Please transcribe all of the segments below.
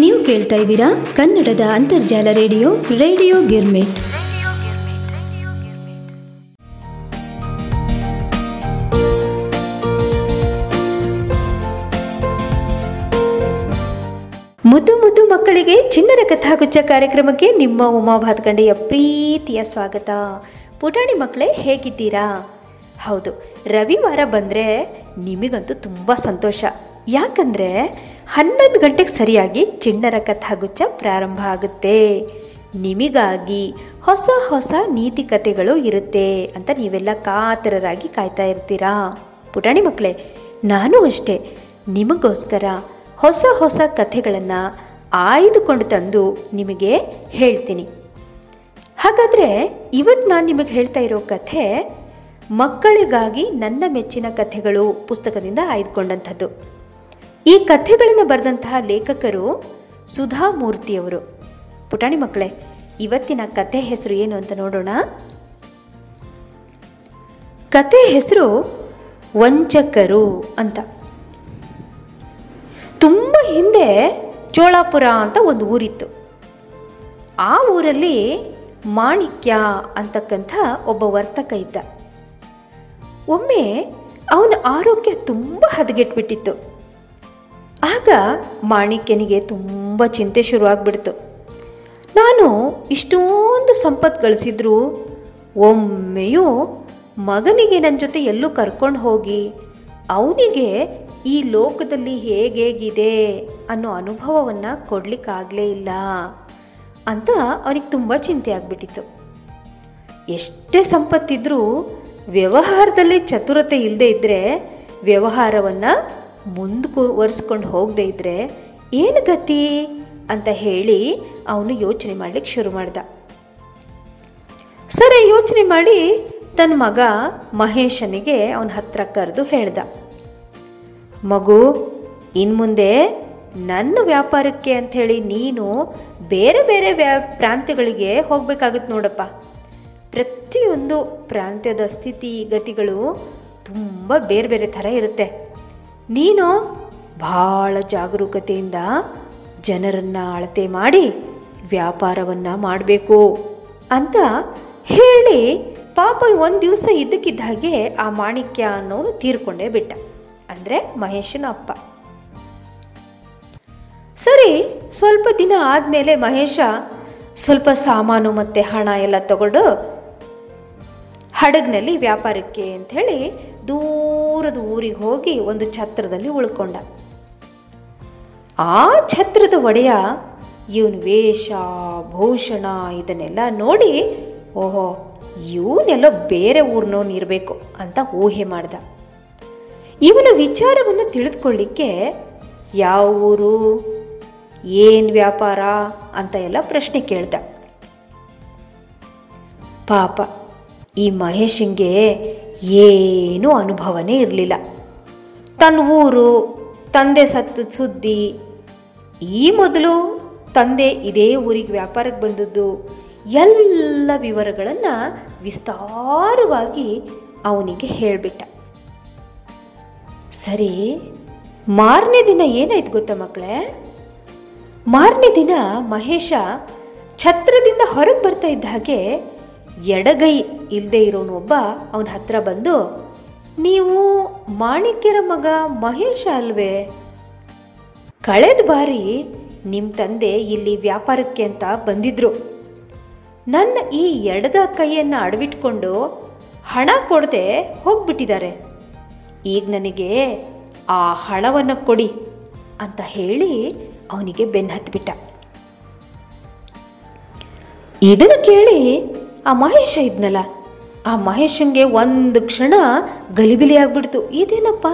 ನೀವು ಕೇಳ್ತಾ ಇದ್ದೀರಾ ಕನ್ನಡದ ಅಂತರ್ಜಾಲ ರೇಡಿಯೋ ರೇಡಿಯೋ ಗಿರ್ಮಿಟ್. ಮುದ್ದು ಮುದ್ದು ಮಕ್ಕಳಿಗೆ ಚಿನ್ನರ ಕಥಾಗುಚ್ಚ ಕಾರ್ಯಕ್ರಮಕ್ಕೆ ನಿಮ್ಮ ಉಮಾ ಭಾತ್ಕಂಡೆಯ ಪ್ರೀತಿಯ ಸ್ವಾಗತ. ಪುಟಾಣಿ ಮಕ್ಕಳೇ, ಹೇಗಿದ್ದೀರಾ? ಹೌದು, ರವಿವಾರ ಬಂದರೆ ನಿಮಗಂತೂ ತುಂಬ ಸಂತೋಷ. ಯಾಕಂದರೆ ಹನ್ನೊಂದು ಗಂಟೆಗೆ ಸರಿಯಾಗಿ ಚಿಣ್ಣರ ಕಥಾಗುಚ್ಚ ಪ್ರಾರಂಭ ಆಗುತ್ತೆ. ನಿಮಗಾಗಿ ಹೊಸ ಹೊಸ ನೀತಿ ಕಥೆಗಳು ಇರುತ್ತೆ ಅಂತ ನೀವೆಲ್ಲ ಕಾತರರಾಗಿ ಕಾಯ್ತಾ ಇರ್ತೀರಾ? ಪುಟಾಣಿ ಮಕ್ಕಳೇ, ನಾನು ಅಷ್ಟೇ. ನಿಮಗೋಸ್ಕರ ಹೊಸ ಹೊಸ ಕಥೆಗಳನ್ನು ಆಯ್ದುಕೊಂಡು ತಂದು ನಿಮಗೆ ಹೇಳ್ತೀನಿ. ಹಾಗಾದರೆ ಇವತ್ತು ನಾನು ನಿಮಗೆ ಹೇಳ್ತಾ ಇರೋ ಕಥೆ ಮಕ್ಕಳಿಗಾಗಿ ನನ್ನ ಮೆಚ್ಚಿನ ಕಥೆಗಳು ಪುಸ್ತಕದಿಂದ ಆಯ್ದುಕೊಂಡಂಥದ್ದು. ಈ ಕಥೆಗಳನ್ನು ಬರೆದಂತಹ ಲೇಖಕರು ಸುಧಾ ಮೂರ್ತಿಯವರು ಪುಟಾಣಿ ಮಕ್ಕಳೇ, ಇವತ್ತಿನ ಕಥೆ ಹೆಸರು ಏನು ಅಂತ ನೋಡೋಣ. ಕತೆ ಹೆಸರು ವಂಚಕರು ಅಂತ. ತುಂಬ ಹಿಂದೆ ಚೋಳಾಪುರ ಅಂತ ಒಂದು ಊರಿತ್ತು. ಆ ಊರಲ್ಲಿ ಮಾಣಿಕ್ಯ ಅಂತಕ್ಕಂಥ ಒಬ್ಬ ವರ್ತಕ ಇದ್ದ. ಒಮ್ಮೆ ಅವನ ಆರೋಗ್ಯ ತುಂಬ ಹದಗೆಟ್ಬಿಟ್ಟಿತ್ತು. ಆಗ ಮಾಣಿಕ್ಯನಿಗೆ ತುಂಬ ಚಿಂತೆ ಶುರುವಾಗ್ಬಿಡ್ತು. ನಾನು ಇಷ್ಟೊಂದು ಸಂಪತ್ತು ಗಳಿಸಿದ್ರು ಒಮ್ಮೆಯೂ ಮಗನಿಗೆ ನನ್ನ ಜೊತೆ ಎಲ್ಲೂ ಕರ್ಕೊಂಡು ಹೋಗಿ ಅವನಿಗೆ ಈ ಲೋಕದಲ್ಲಿ ಹೇಗೇಗಿದೆ ಅನ್ನೋ ಅನುಭವವನ್ನು ಕೊಡಲಿಕ್ಕಾಗಲೇ ಇಲ್ಲ ಅಂತ ಅವನಿಗೆ ತುಂಬ ಚಿಂತೆ ಆಗಿಬಿಟ್ಟಿತ್ತು. ಎಷ್ಟೇ ಸಂಪತ್ತಿದ್ರೂ ವ್ಯವಹಾರದಲ್ಲಿ ಚತುರತೆ ಇಲ್ಲದೆ ಇದ್ದರೆ ವ್ಯವಹಾರವನ್ನು ಮುಂದುವರಿಸ್ಕೊಂಡು ಹೋಗದೆ ಇದ್ದರೆ ಏನು ಗತಿ? ಅಂತ ಹೇಳಿ ಅವನು ಯೋಚನೆ ಮಾಡಲಿಕ್ಕೆ ಶುರು ಮಾಡ್ದ. ಸರಿ, ಯೋಚನೆ ಮಾಡಿ ತನ್ನ ಮಗ ಮಹೇಶನಿಗೆ ಅವನ ಹತ್ರ ಕರೆದು ಹೇಳ್ದ. ಮಗು ಇನ್ನು ಮುಂದೆ ನನ್ನ ವ್ಯಾಪಾರಕ್ಕೆ ಅಂಥೇಳಿ ನೀನು ಬೇರೆ ಬೇರೆ ವ್ಯಾ, ಪ್ರಾಂತ್ಯಗಳಿಗೆ ಹೋಗಬೇಕಾಗುತ್ತೆ ನೋಡಪ್ಪ. ಪ್ರತಿಯೊಂದು ಪ್ರಾಂತ್ಯದ ಸ್ಥಿತಿ ಗತಿಗಳು ತುಂಬ ಬೇರೆ ಬೇರೆ ಥರ ಇರುತ್ತೆ. ನೀನು ಭಾಳ ಜಾಗರೂಕತೆಯಿಂದ ಜನರನ್ನು ಅಳತೆ ಮಾಡಿ ವ್ಯಾಪಾರವನ್ನು ಮಾಡಬೇಕು ಅಂತ ಹೇಳಿ ಪಾಪ ಒಂದು ದಿವಸ ಇದ್ದಕ್ಕಿದ್ದ ಹಾಗೆ ಆ ಮಾಣಿಕ್ಯ ಅನ್ನೋನು ತೀರ್ಕೊಂಡೇ ಬಿಟ್ಟ. ಅಂದರೆ ಮಹೇಶನ ಅಪ್ಪ. ಸರಿ, ಸ್ವಲ್ಪ ದಿನ ಆದಮೇಲೆ ಮಹೇಶ ಸ್ವಲ್ಪ ಸಾಮಾನು ಮತ್ತು ಹಣ ಎಲ್ಲ ತಗೊಂಡು ಹಡಗ್ನಲ್ಲಿ ವ್ಯಾಪಾರಕ್ಕೆ ಅಂಥೇಳಿ ದೂರದ ಊರಿಗೆ ಹೋಗಿ ಒಂದು ಛತ್ರದಲ್ಲಿ ಉಳ್ಕೊಂಡ. ಆ ಛತ್ರದ ಒಡೆಯ ಇವನು ವೇಷ, ಭೂಷಣ ಇದನ್ನೆಲ್ಲ ನೋಡಿ, ಓಹೋ ಇವನೆಲ್ಲೋ ಬೇರೆ ಊರಿನವನು ಇರಬೇಕು ಅಂತ ಊಹೆ ಮಾಡ್ದ. ಇವನ ವಿಚಾರವನ್ನು ತಿಳಿದುಕೊಳ್ಳಿಕ್ಕೆ ಯಾವ ಊರು, ಏನು ವ್ಯಾಪಾರ ಅಂತ ಎಲ್ಲ ಪ್ರಶ್ನೆ ಕೇಳ್ದ. ಪಾಪ. ಈ ಮಹೇಶಂಗೆ ಏನೂ ಅನುಭವನೇ ಇರಲಿಲ್ಲ. ತನ್ನ ಊರು, ತಂದೆ ಸತ್ತ ಸುದ್ದಿ, ಈ ಮೊದಲು ತಂದೆ ಇದೇ ಊರಿಗೆ ವ್ಯಾಪಾರಕ್ಕೆ ಬಂದದ್ದು, ಎಲ್ಲ ವಿವರಗಳನ್ನು ವಿಸ್ತಾರವಾಗಿ ಅವನಿಗೆ ಹೇಳಿಬಿಟ್ಟ. ಸರಿ, ಮಾರನೇ ದಿನ ಏನಾಯ್ತು ಗೊತ್ತಾ ಮಕ್ಕಳೇ? ಮಾರನೇ ದಿನ ಮಹೇಶ ಛತ್ರದಿಂದ ಹೊರಗೆ ಬರ್ತಾ ಇದ್ದ ಹಾಗೆ ಎಡಗೈ ಇಲ್ಲದೆ ಇರೋನು ಒಬ್ಬ, ಅವನ ಹತ್ರ ಬಂದು, ನೀವು ಮಾಣಿಕ್ಯರ ಮಗ ಮಹೇಶ ಅಲ್ವೇ? ಕಳೆದ ಬಾರಿ ನಿಮ್ಮ ತಂದೆ ಇಲ್ಲಿ ವ್ಯಾಪಾರಕ್ಕೆ ಅಂತ ಬಂದಿದ್ರು. ನನ್ನ ಈ ಎಡದ ಕೈಯನ್ನು ಅಡವಿಟ್ಕೊಂಡು ಹಣ ಕೊಡದೆ ಹೋಗ್ಬಿಟ್ಟಿದ್ದಾರೆ. ಈಗ ನನಗೆ ಆ ಹಣವನ್ನು ಕೊಡಿ ಅಂತ ಹೇಳಿ ಅವನಿಗೆ ಬೆನ್ನು ಹತ್ಬಿಟ್ಟ. ಇದನ್ನು ಕೇಳಿ ಆ ಮಹೇಶ ಇದ್ನಲ್ಲ, ಆ ಮಹೇಶಂಗೆ ಒಂದು ಕ್ಷಣ ಗಲಿಬಿಲಿ ಆಗ್ಬಿಡ್ತು ಇದೇನಪ್ಪ?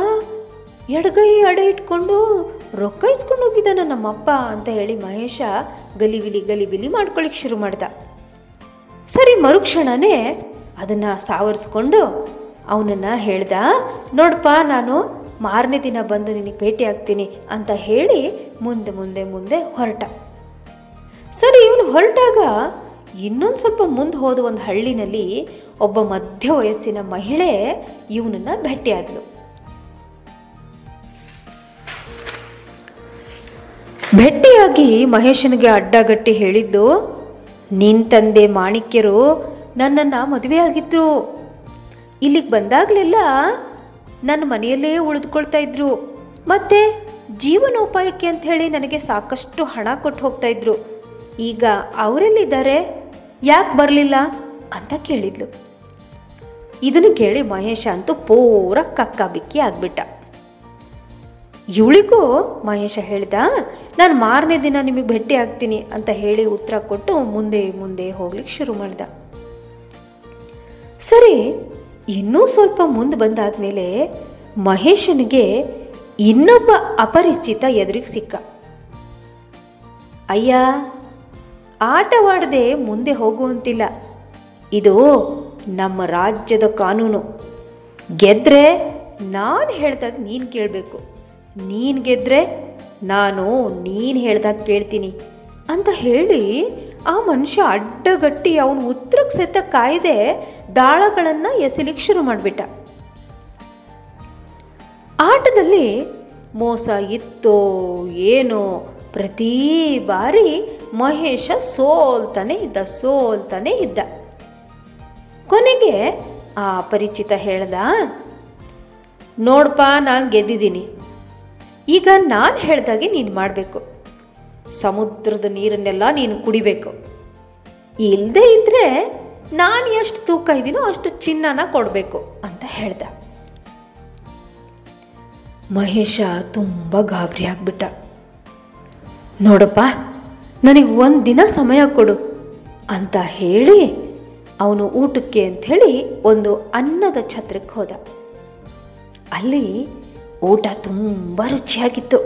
ಎಡಗೈ ಅಡ ಇಟ್ಕೊಂಡು ರೊಕ್ಕ ಇಸ್ಕೊಂಡು ಹೋಗಿದ್ದಾನ ನಮ್ಮಪ್ಪ ಅಂತ ಹೇಳಿ ಮಹೇಶ ಗಲಿಬಿಲಿ ಗಲಿಬಿಲಿ ಮಾಡ್ಕೊಳ್ಳಿಕ್ಕೆ ಶುರು ಮಾಡ್ದ. ಸರಿ, ಮರುಕ್ಷಣನೇ ಅದನ್ನು ಸಾವರಿಸ್ಕೊಂಡು ಅವನನ್ನು ಹೇಳ್ದ ನೋಡಪ್ಪ ನಾನು ಮಾರನೇ ದಿನ ಬಂದು ನಿನಗೆ ಭೇಟಿ ಆಗ್ತೀನಿ ಅಂತ ಹೇಳಿ ಮುಂದೆ ಮುಂದೆ ಮುಂದೆ ಹೊರಟ. ಸರಿ, ಇವನು ಹೊರಟಾಗ ಇನ್ನೊಂದು ಸ್ವಲ್ಪ ಮುಂದೆ ಹೋದ ಒಂದು ಹಳ್ಳಿನಲ್ಲಿ ಒಬ್ಬ ಮಧ್ಯ ವಯಸ್ಸಿನ ಮಹಿಳೆ ಇವನನ್ನು ಭೇಟಿಯಾದಳು ಭೇಟಿಯಾಗಿ ಮಹೇಶನಿಗೆ ಅಡ್ಡಗಟ್ಟಿ ಹೇಳಿದ್ದು ನಿನ್ನ ತಂದೆ ಮಾಣಿಕ್ಯರು ನನ್ನನ್ನು ಮದುವೆಯಾಗಿದ್ರು ಇಲ್ಲಿಗೆ ಬಂದಾಗಲೆಲ್ಲ ನನ್ನ ಮನೆಯಲ್ಲೇ ಉಳಿದುಕೊಳ್ತಾ ಇದ್ರು. ಮತ್ತೆ ಜೀವನೋಪಾಯಕ್ಕೆ ಅಂತ ಹೇಳಿ ನನಗೆ ಸಾಕಷ್ಟು ಹಣ ಕೊಟ್ಟು ಹೋಗ್ತಾ ಇದ್ರು. ಈಗ ಅವರೆಲ್ಲಿದ್ದಾರೆ? ಯಾಕೆ ಬರಲಿಲ್ಲ ಅಂತ ಕೇಳಿದ್ಲು. ಇದನ್ನು ಕೇಳಿ ಮಹೇಶ ಅಂತೂ ಪೂರ ಕಕ್ಕ ಬಿಕ್ಕಿ ಆಗ್ಬಿಟ್ಟ. ಇವಳಿಗೂ, ಮಹೇಶ ಹೇಳ್ದ, ನಾನು ಮಾರನೇ ದಿನ ನಿಮಗೆ ಭೇಟಿ ಆಗ್ತೀನಿ ಅಂತ ಹೇಳಿ ಉತ್ತರ ಕೊಟ್ಟು ಮುಂದೆ ಮುಂದೆ ಹೋಗ್ಲಿಕ್ಕೆ ಶುರು ಮಾಡ್ದ. ಸರಿ, ಇನ್ನೂ ಸ್ವಲ್ಪ ಮುಂದೆ ಬಂದಾದ್ಮೇಲೆ ಮಹೇಶನಿಗೆ ಇನ್ನೊಬ್ಬ ಅಪರಿಚಿತ ಎದುರಿಗೆ ಸಿಕ್ಕ. ಅಯ್ಯ ಆಟವಾಡದೆ ಮುಂದೆ ಹೋಗುವಂತಿಲ್ಲ. ಇದು ನಮ್ಮ ರಾಜ್ಯದ ಕಾನೂನು. ಗೆದ್ರೆ ನಾನು ಹೇಳ್ದಾಗ ನೀನು ಕೇಳಬೇಕು. ನೀನು ಗೆದ್ರೆ ನಾನು ನೀನು ಹೇಳ್ದಾಗ ಕೇಳ್ತೀನಿ ಅಂತ ಹೇಳಿ ಆ ಮನುಷ್ಯ ಅಡ್ಡಗಟ್ಟಿ ಅವನು ಉತ್ತರಕ್ಕೆ ಸೆತ್ತ ಕಾಯ್ದೆ ದಾಳಗಳನ್ನು ಎಸಲಿಕ್ಕೆ ಶುರು ಮಾಡಿಬಿಟ್ಟ. ಆಟದಲ್ಲಿ ಮೋಸ ಇತ್ತೋ ಏನೋ ಪ್ರತಿ ಬಾರಿ ಮಹೇಶ ಸೋಲ್ತಾನೆ ಇದ್ದ ಸೋಲ್ತಾನೆ ಇದ್ದ. ಕೊನೆಗೆ ಆ ಪರಿಚಿತ ಹೇಳ್ದ, ನೋಡ್ಪ, ನಾನು ಗೆದ್ದಿದ್ದೀನಿ. ಈಗ ನಾನು ಹೇಳ್ದಾಗೆ ನೀನು ಮಾಡಬೇಕು. ಸಮುದ್ರದ ನೀರನ್ನೆಲ್ಲ ನೀನು ಕುಡಿಬೇಕು. ಇಲ್ಲದೆ ಇದ್ದರೆ ನಾನು ಎಷ್ಟು ತೂಕ ಇದ್ದೀನೋ ಅಷ್ಟು ಚಿನ್ನನ ಕೊಡಬೇಕು ಅಂತ ಹೇಳ್ದ. ಮಹೇಶ ತುಂಬ ಗಾಬರಿ ಆಗ್ಬಿಟ್ಟ. ನೋಡಪ್ಪ, ನನಗೆ ಒಂದು ದಿನ ಸಮಯ ಕೊಡು ಅಂತ ಹೇಳಿ ಅವನು ಊಟಕ್ಕೆ ಅಂಥೇಳಿ ಒಂದು ಅನ್ನದ ಛತ್ರಕ್ಕೆ ಹೋದ. ಅಲ್ಲಿ ಊಟ ತುಂಬ ರುಚಿಯಾಗಿತ್ತು.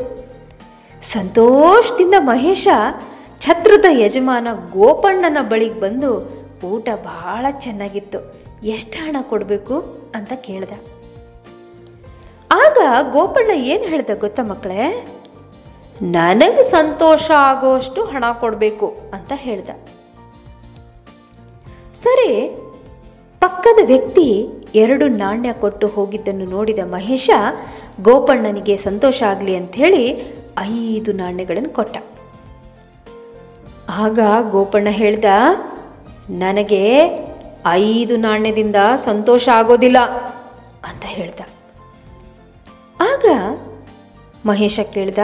ಸಂತೋಷದಿಂದ ಮಹೇಶ ಛತ್ರದ ಯಜಮಾನ ಗೋಪಣ್ಣನ ಬಳಿಗೆ ಬಂದು ಊಟ ಬಹಳ ಚೆನ್ನಾಗಿತ್ತು, ಎಷ್ಟು ಹಣ ಕೊಡಬೇಕು ಅಂತ ಕೇಳ್ದ. ಆಗ ಗೋಪಣ್ಣ ಏನು ಹೇಳ್ದ ಗೊತ್ತಾ ಮಕ್ಕಳೇ? ನನಗೆ ಸಂತೋಷ ಆಗೋಷ್ಟು ಹಣ ಕೊಡಬೇಕು ಅಂತ ಹೇಳ್ದ. ಸರಿ, ಪಕ್ಕದ ವ್ಯಕ್ತಿ ಎರಡು ನಾಣ್ಯ ಕೊಟ್ಟು ಹೋಗಿದ್ದನ್ನು ನೋಡಿದ ಮಹೇಶ, ಗೋಪಣ್ಣನಿಗೆ ಸಂತೋಷ ಆಗಲಿ ಅಂಥೇಳಿ ಐದು ನಾಣ್ಯಗಳನ್ನು ಕೊಟ್ಟ. ಆಗ ಗೋಪಣ್ಣ ಹೇಳ್ದ, ನನಗೆ ಐದು ನಾಣ್ಯದಿಂದ ಸಂತೋಷ ಆಗೋದಿಲ್ಲ ಅಂತ ಹೇಳ್ದ. ಆಗ ಮಹೇಶ ಕೇಳ್ದ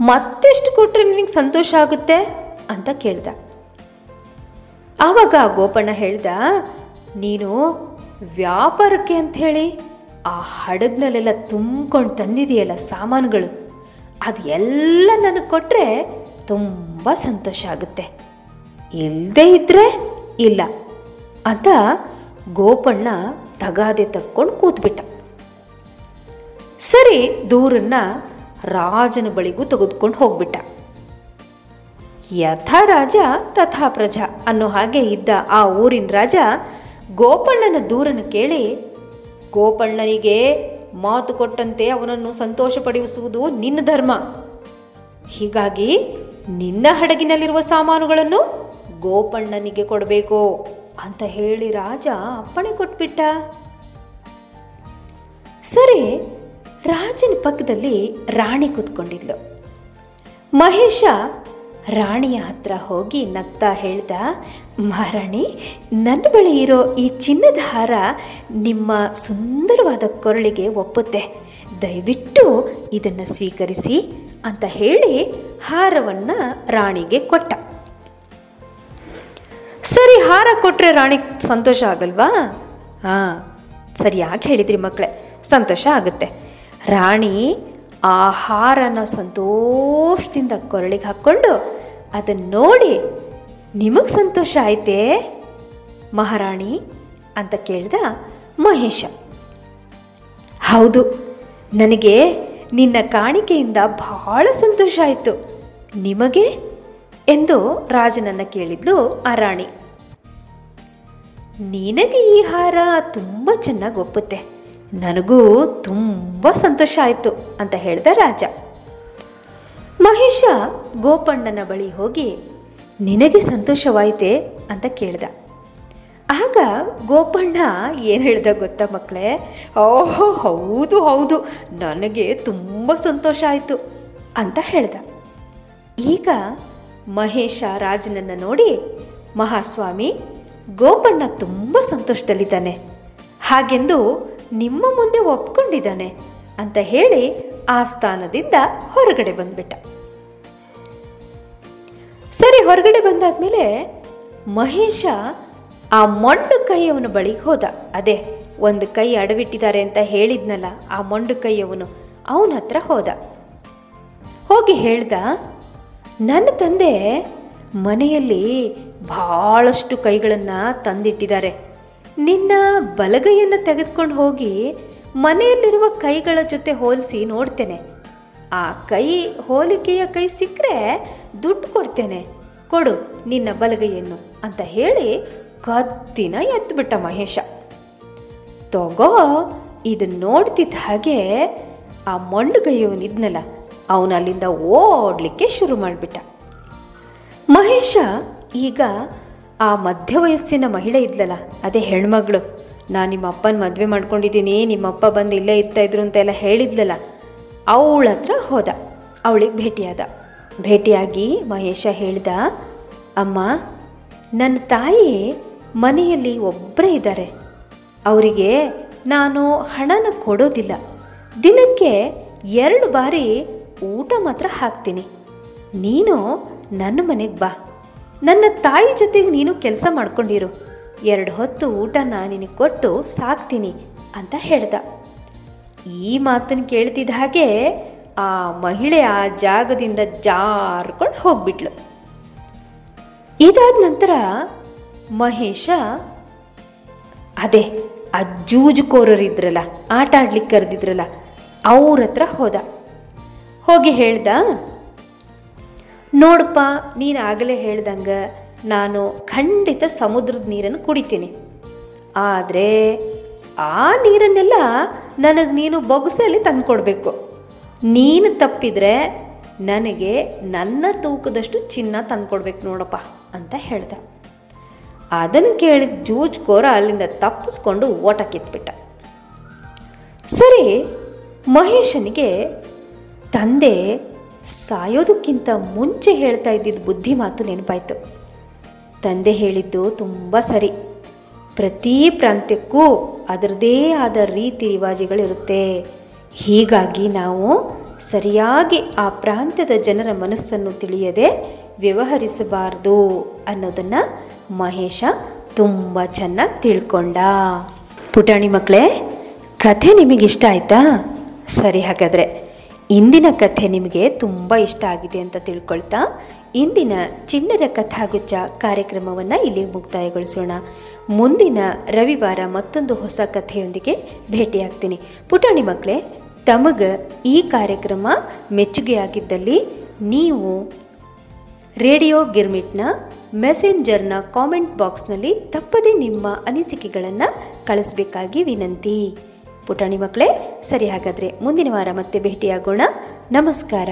ಮತ್ತೆಷ್ಟು ಕೊಟ್ಟರೆ ನಿನಗೆ ಸಂತೋಷ ಆಗುತ್ತೆ? ಅಂತ ಕೇಳ್ದ. ಆವಾಗ ಗೋಪಣ್ಣ ಹೇಳ್ದ, ನೀನು ವ್ಯಾಪಾರಕ್ಕೆ ಅಂಥೇಳಿ ಆ ಹಡಗ್ನಲ್ಲೆಲ್ಲ ತುಂಬ್ಕೊಂಡು ತಂದಿದೆಯಲ್ಲ ಸಾಮಾನುಗಳು ಅದು ಎಲ್ಲ ನನಗೆ ಕೊಟ್ಟರೆ ತುಂಬ ಸಂತೋಷ ಆಗುತ್ತೆ. ಇಲ್ಲದೇ ಇದ್ದರೆ ಇಲ್ಲ ಅಂತ ಗೋಪಣ್ಣ ತಗಾದೆ ತಕ್ಕೊಂಡು ಕೂತ್ಬಿಟ್ಟ. ಸರಿ ದೂರನ್ನ ರಾಜನ ಬಳಿಗೂ ತೆಗೆದುಕೊಂಡು ಹೋಗ್ಬಿಟ್ಟ. ಯಥಾ ರಾಜ, ತಥಾ ಪ್ರಜಾ ಅನ್ನೋ ಹಾಗೆ ಇದ್ದ ಆ ಊರಿನ ರಾಜ ಗೋಪಣ್ಣನ ದೂರನ್ನು ಕೇಳಿ, ಗೋಪಣ್ಣನಿಗೆ ಮಾತು ಕೊಟ್ಟಂತೆ ಅವನನ್ನು ಸಂತೋಷಪಡಿಸುವುದು ನಿನ್ನ ಧರ್ಮ. ಹೀಗಾಗಿ ನಿನ್ನ ಹಡಗಿನಲ್ಲಿರುವ ಸಾಮಾನುಗಳನ್ನು ಗೋಪಣ್ಣನಿಗೆ ಕೊಡಬೇಕು ಅಂತ ಹೇಳಿ ರಾಜ ಅಪ್ಪಣೆ ಕೊಟ್ಬಿಟ್ಟ. ಸರಿ ರಾಜನ ಪಕ್ಕದಲ್ಲಿ ರಾಣಿ ಕೂತ್ಕೊಂಡಿದ್ಲು. ಮಹೇಶ ರಾಣಿಯ ಹತ್ರ ಹೋಗಿ ನಗ್ತಾ ಹೇಳ್ದ, ಮಹಾರಾಣಿ, ನನ್ನ ಬಳಿ ಇರೋ ಈ ಚಿನ್ನದ ಹಾರ ನಿಮ್ಮ ಸುಂದರವಾದ ಕೊರಳಿಗೆ ಒಪ್ಪುತ್ತೆ. ದಯವಿಟ್ಟು ಇದನ್ನು ಸ್ವೀಕರಿಸಿ ಅಂತ ಹೇಳಿ ಹಾರವನ್ನು ರಾಣಿಗೆ ಕೊಟ್ಟ. ಸರಿ, ಹಾರ ಕೊಟ್ಟರೆ ರಾಣಿ ಸಂತೋಷ ಆಗಲ್ವಾ? ಹಾಂ, ಸರಿಯಾಗಿ ಹೇಳಿದ್ರಿ ಮಕ್ಕಳೇ, ಸಂತೋಷ ಆಗುತ್ತೆ. ರಾಣಿ ಆಹಾರನ ಹಾರನ ಸಂತೋಷದಿಂದ ಕೊರಳಿಗೆ ಹಾಕ್ಕೊಂಡು ಅದನ್ನು ನೋಡಿ ನಿಮಗೆ ಸಂತೋಷ ಆಯ್ತೇ? ಮಹಾರಾಣಿ ಅಂತ ಕೇಳಿದ ಮಹೇಶ. ಹೌದು, ನನಗೆ ನಿನ್ನ ಕಾಣಿಕೆಯಿಂದ ಬಹಳ ಸಂತೋಷ ಆಯಿತು. ನಿಮಗೆ? ಎಂದು ರಾಜನನ್ನು ಕೇಳಿದ್ಲು ಆ ರಾಣಿ. ನಿನಗೆ ಈ ಹಾರ ತುಂಬ ಚೆನ್ನಾಗಿ ಒಪ್ಪುತ್ತೆ. ನನಗೂ ತುಂಬ ಸಂತೋಷ ಆಯಿತು ಅಂತ ಹೇಳಿದ ರಾಜ. ಮಹೇಶ ಗೋಪಣ್ಣನ ಬಳಿ ಹೋಗಿ, ನಿನಗೆ ಸಂತೋಷವಾಯಿತೆ? ಅಂತ ಕೇಳ್ದ. ಆಗ ಗೋಪಣ್ಣ ಏನು ಹೇಳ್ದ ಗೊತ್ತಾ ಮಕ್ಕಳೇ ಓಹೋ, ಹೌದು ಹೌದು, ನನಗೆ ತುಂಬ ಸಂತೋಷ ಆಯಿತು ಅಂತ ಹೇಳ್ದ. ಈಗ ಮಹೇಶ ರಾಜನನ್ನು ನೋಡಿ, ಮಹಾಸ್ವಾಮಿ, ಗೋಪಣ್ಣ ತುಂಬ ಸಂತೋಷದಲ್ಲಿದ್ದಾನೆ. ಹಾಗೆಂದು ನಿಮ್ಮ ಮುಂದೆ ಒಪ್ಕೊಂಡಿದ್ದಾನೆ ಅಂತ ಹೇಳಿ ಆ ಸ್ಥಾನದಿಂದ ಹೊರಗಡೆ ಬಂದ್ಬಿಟ್ಟ. ಸರಿ, ಹೊರಗಡೆ ಬಂದಾದ್ಮೇಲೆ ಮಹೇಶ ಆ ಮೊಂಡು ಕೈಯವನ ಬಳಿಗೆ ಹೋದ. ಅದೇ, ಒಂದು ಕೈ ಅಡವಿಟ್ಟಿದ್ದಾರೆ ಅಂತ ಹೇಳಿದ್ನಲ್ಲ, ಆ ಮೊಂಡು ಕೈಯವನು ಅವನ ಹತ್ರ ಹೋದ. ಹೋಗಿ ಹೇಳ್ದ, ನನ್ನ ತಂದೆ ಮನೆಯಲ್ಲಿ ಬಹಳಷ್ಟು ಕೈಗಳನ್ನು ತಂದಿಟ್ಟಿದ್ದಾರೆ. ನಿನ್ನ ಬಲಗೈಯನ್ನು ತೆಗೆದುಕೊಂಡು ಹೋಗಿ ಮನೆಯಲ್ಲಿರುವ ಕೈಗಳ ಜೊತೆ ಹೋಲಿಸಿ ನೋಡ್ತೇನೆ. ಆ ಕೈ, ಹೋಲಿಕೆಯ ಕೈ ಸಿಕ್ಕರೆ ದುಡ್ಡು ಕೊಡ್ತೇನೆ. ಕೊಡು ನಿನ್ನ ಬಲಗೈಯನ್ನು ಅಂತ ಹೇಳಿ ಕತ್ತಿನ ಎತ್ಬಿಟ್ಟ ಮಹೇಶ. ತಗೋ ಇದನ್ನ ನೋಡ್ತಿದ್ದ ಹಾಗೆ ಆ ಮೊಂಡುಗೈಯವನಿದ್ನಲ್ಲ ಅವನು ಅಲ್ಲಿಂದ ಓಡ್ಲಿಕ್ಕೆ ಶುರು ಮಾಡಿಬಿಟ್ಟ. ಮಹೇಶ ಈಗ ಆ ಮಧ್ಯ ವಯಸ್ಸಿನ ಮಹಿಳೆ ಇದ್ಲಲ್ಲ, ಅದೇ ಹೆಣ್ಮಗಳು. ನಾನು ನಿಮ್ಮ ಅಪ್ಪನ ಮದುವೆ ಮಾಡ್ಕೊಂಡಿದ್ದೀನಿ ನಿಮ್ಮಪ್ಪ ಬಂದು ಇಲ್ಲೇ ಇರ್ತಾ ಇದ್ರು ಅಂತೆಲ್ಲ ಹೇಳಿದ್ಲಲ್ಲ, ಅವಳ ಹತ್ರ ಹೋದ, ಅವಳಿಗೆ ಭೇಟಿಯಾದ. ಭೇಟಿಯಾಗಿ ಮಹೇಶ ಹೇಳ್ದ, ಅಮ್ಮ ನನ್ನ ತಾಯಿ ಮನೆಯಲ್ಲಿ ಒಬ್ಬರೇ ಇದ್ದಾರೆ ಅವರಿಗೆ ನಾನು ಹಣನ ಕೊಡೋದಿಲ್ಲ. ದಿನಕ್ಕೆ ಎರಡು ಬಾರಿ ಊಟ ಮಾತ್ರ ಹಾಕ್ತೀನಿ. ನೀನು ನನ್ನ ಮನೆಗೆ ಬಾ. ನನ್ನ ತಾಯಿ ಜೊತೆಗೆ ನೀನು ಕೆಲಸ ಮಾಡ್ಕೊಂಡಿರು. ಎರಡು ಹೊತ್ತು ಊಟನ ನಿನಗೆ ಕೊಟ್ಟು ಸಾಕ್ತೀನಿ ಅಂತ ಹೇಳ್ದ. ಈ ಮಾತನ್ನು ಕೇಳ್ತಿದ್ದ ಹಾಗೆ ಆ ಮಹಿಳೆ ಆ ಜಾಗದಿಂದ ಜಾರ್ಕೊಂಡು ಹೋಗ್ಬಿಟ್ಲು. ಇದಾದ ನಂತರ ಮಹೇಶ, ಅದೇ ಆ ಜೂಜುಕೋರರಿದ್ರಲ್ಲ ಆಟ ಆಡ್ಲಿಕ್ಕೆ ಕರೆದಿದ್ರಲ್ಲ, ಅವ್ರ ಹತ್ರ ಹೋದ. ಹೋಗಿ ಹೇಳ್ದ ನೋಡಪ್ಪ, ನೀನು ಆಗಲೇ ಹೇಳ್ದಂಗೆ ನಾನು ಖಂಡಿತ ಸಮುದ್ರದ ನೀರನ್ನು ಕುಡಿತೀನಿ. ಆದರೆ ಆ ನೀರನ್ನೆಲ್ಲ ನನಗೆ ನೀನು ಬೊಗಸೆಯಲ್ಲಿ ತಂದುಕೊಡ್ಬೇಕು. ನೀನು ತಪ್ಪಿದರೆ ನನಗೆ ನನ್ನ ತೂಕದಷ್ಟು ಚಿನ್ನ ತಂದುಕೊಡ್ಬೇಕು ನೋಡಪ್ಪ ಅಂತ ಹೇಳ್ದೆ. ಅದನ್ನು ಕೇಳಿದ ಜೂಜ್ಕೋರ ಅಲ್ಲಿಂದ ತಪ್ಪಿಸ್ಕೊಂಡು ಓಟ ಕಿತ್ಬಿಟ್ಟ. ಸರಿ, ಮಹೇಶನಿಗೆ ತಂದೆ ಸಾಯೋದಕ್ಕಿಂತ ಮುಂಚೆ ಹೇಳ್ತಾ ಇದ್ದಿದ್ದ ಬುದ್ಧಿ ಮಾತು ನೆನಪಾಯಿತು. ತಂದೆ ಹೇಳಿದ್ದು ತುಂಬ ಸರಿ. ಪ್ರತಿ ಪ್ರಾಂತ್ಯಕ್ಕೂ ಅದರದೇ ಆದ ರೀತಿ ರಿವಾಜಿಗಳಿರುತ್ತೆ. ಹೀಗಾಗಿ ನಾವು ಸರಿಯಾಗಿ ಆ ಪ್ರಾಂತ್ಯದ ಜನರ ಮನಸ್ಸನ್ನು ತಿಳಿಯದೆ ವ್ಯವಹರಿಸಬಾರದು ಅನ್ನೋದನ್ನು ಮಹೇಶ ತುಂಬ ಚೆನ್ನಾಗಿ ತಿಳ್ಕೊಂಡ. ಪುಟಾಣಿ ಮಕ್ಕಳೇ ಕಥೆ ನಿಮಗಿಷ್ಟ ಆಯಿತಾ? ಸರಿ ಹಾಗಾದರೆ. ಇಂದಿನ ಕಥೆ ನಿಮಗೆ ತುಂಬ ಇಷ್ಟ ಆಗಿದೆ ಅಂತ ತಿಳ್ಕೊಳ್ತಾ ಇಂದಿನ ಚಿಣ್ಣರ ಕಥಾಗುಚ್ಚ ಕಾರ್ಯಕ್ರಮವನ್ನು ಇಲ್ಲಿ ಮುಕ್ತಾಯಗೊಳಿಸೋಣ. ಮುಂದಿನ ರವಿವಾರ ಮತ್ತೊಂದು ಹೊಸ ಕಥೆಯೊಂದಿಗೆ ಭೇಟಿಯಾಗ್ತೀನಿ. ಪುಟಾಣಿ ಮಕ್ಕಳೇ, ತಮಗೆ ಈ ಕಾರ್ಯಕ್ರಮ ಮೆಚ್ಚುಗೆಯಾಗಿದ್ದಲ್ಲಿ ನೀವು ರೇಡಿಯೋ ಗಿರ್ಮಿಟ್ನ ಮೆಸೆಂಜರ್ನ ಕಾಮೆಂಟ್ ಬಾಕ್ಸ್ನಲ್ಲಿ ತಪ್ಪದೇ ನಿಮ್ಮ ಅನಿಸಿಕೆಗಳನ್ನು ಕಳಿಸಬೇಕಾಗಿ ವಿನಂತಿ. ಪುಟಾಣಿ ಮಕ್ಕಳೇ ಸರಿ ಹಾಗಾದರೆ ಮುಂದಿನ ವಾರ ಮತ್ತೆ ಭೇಟಿಯಾಗೋಣ. ನಮಸ್ಕಾರ.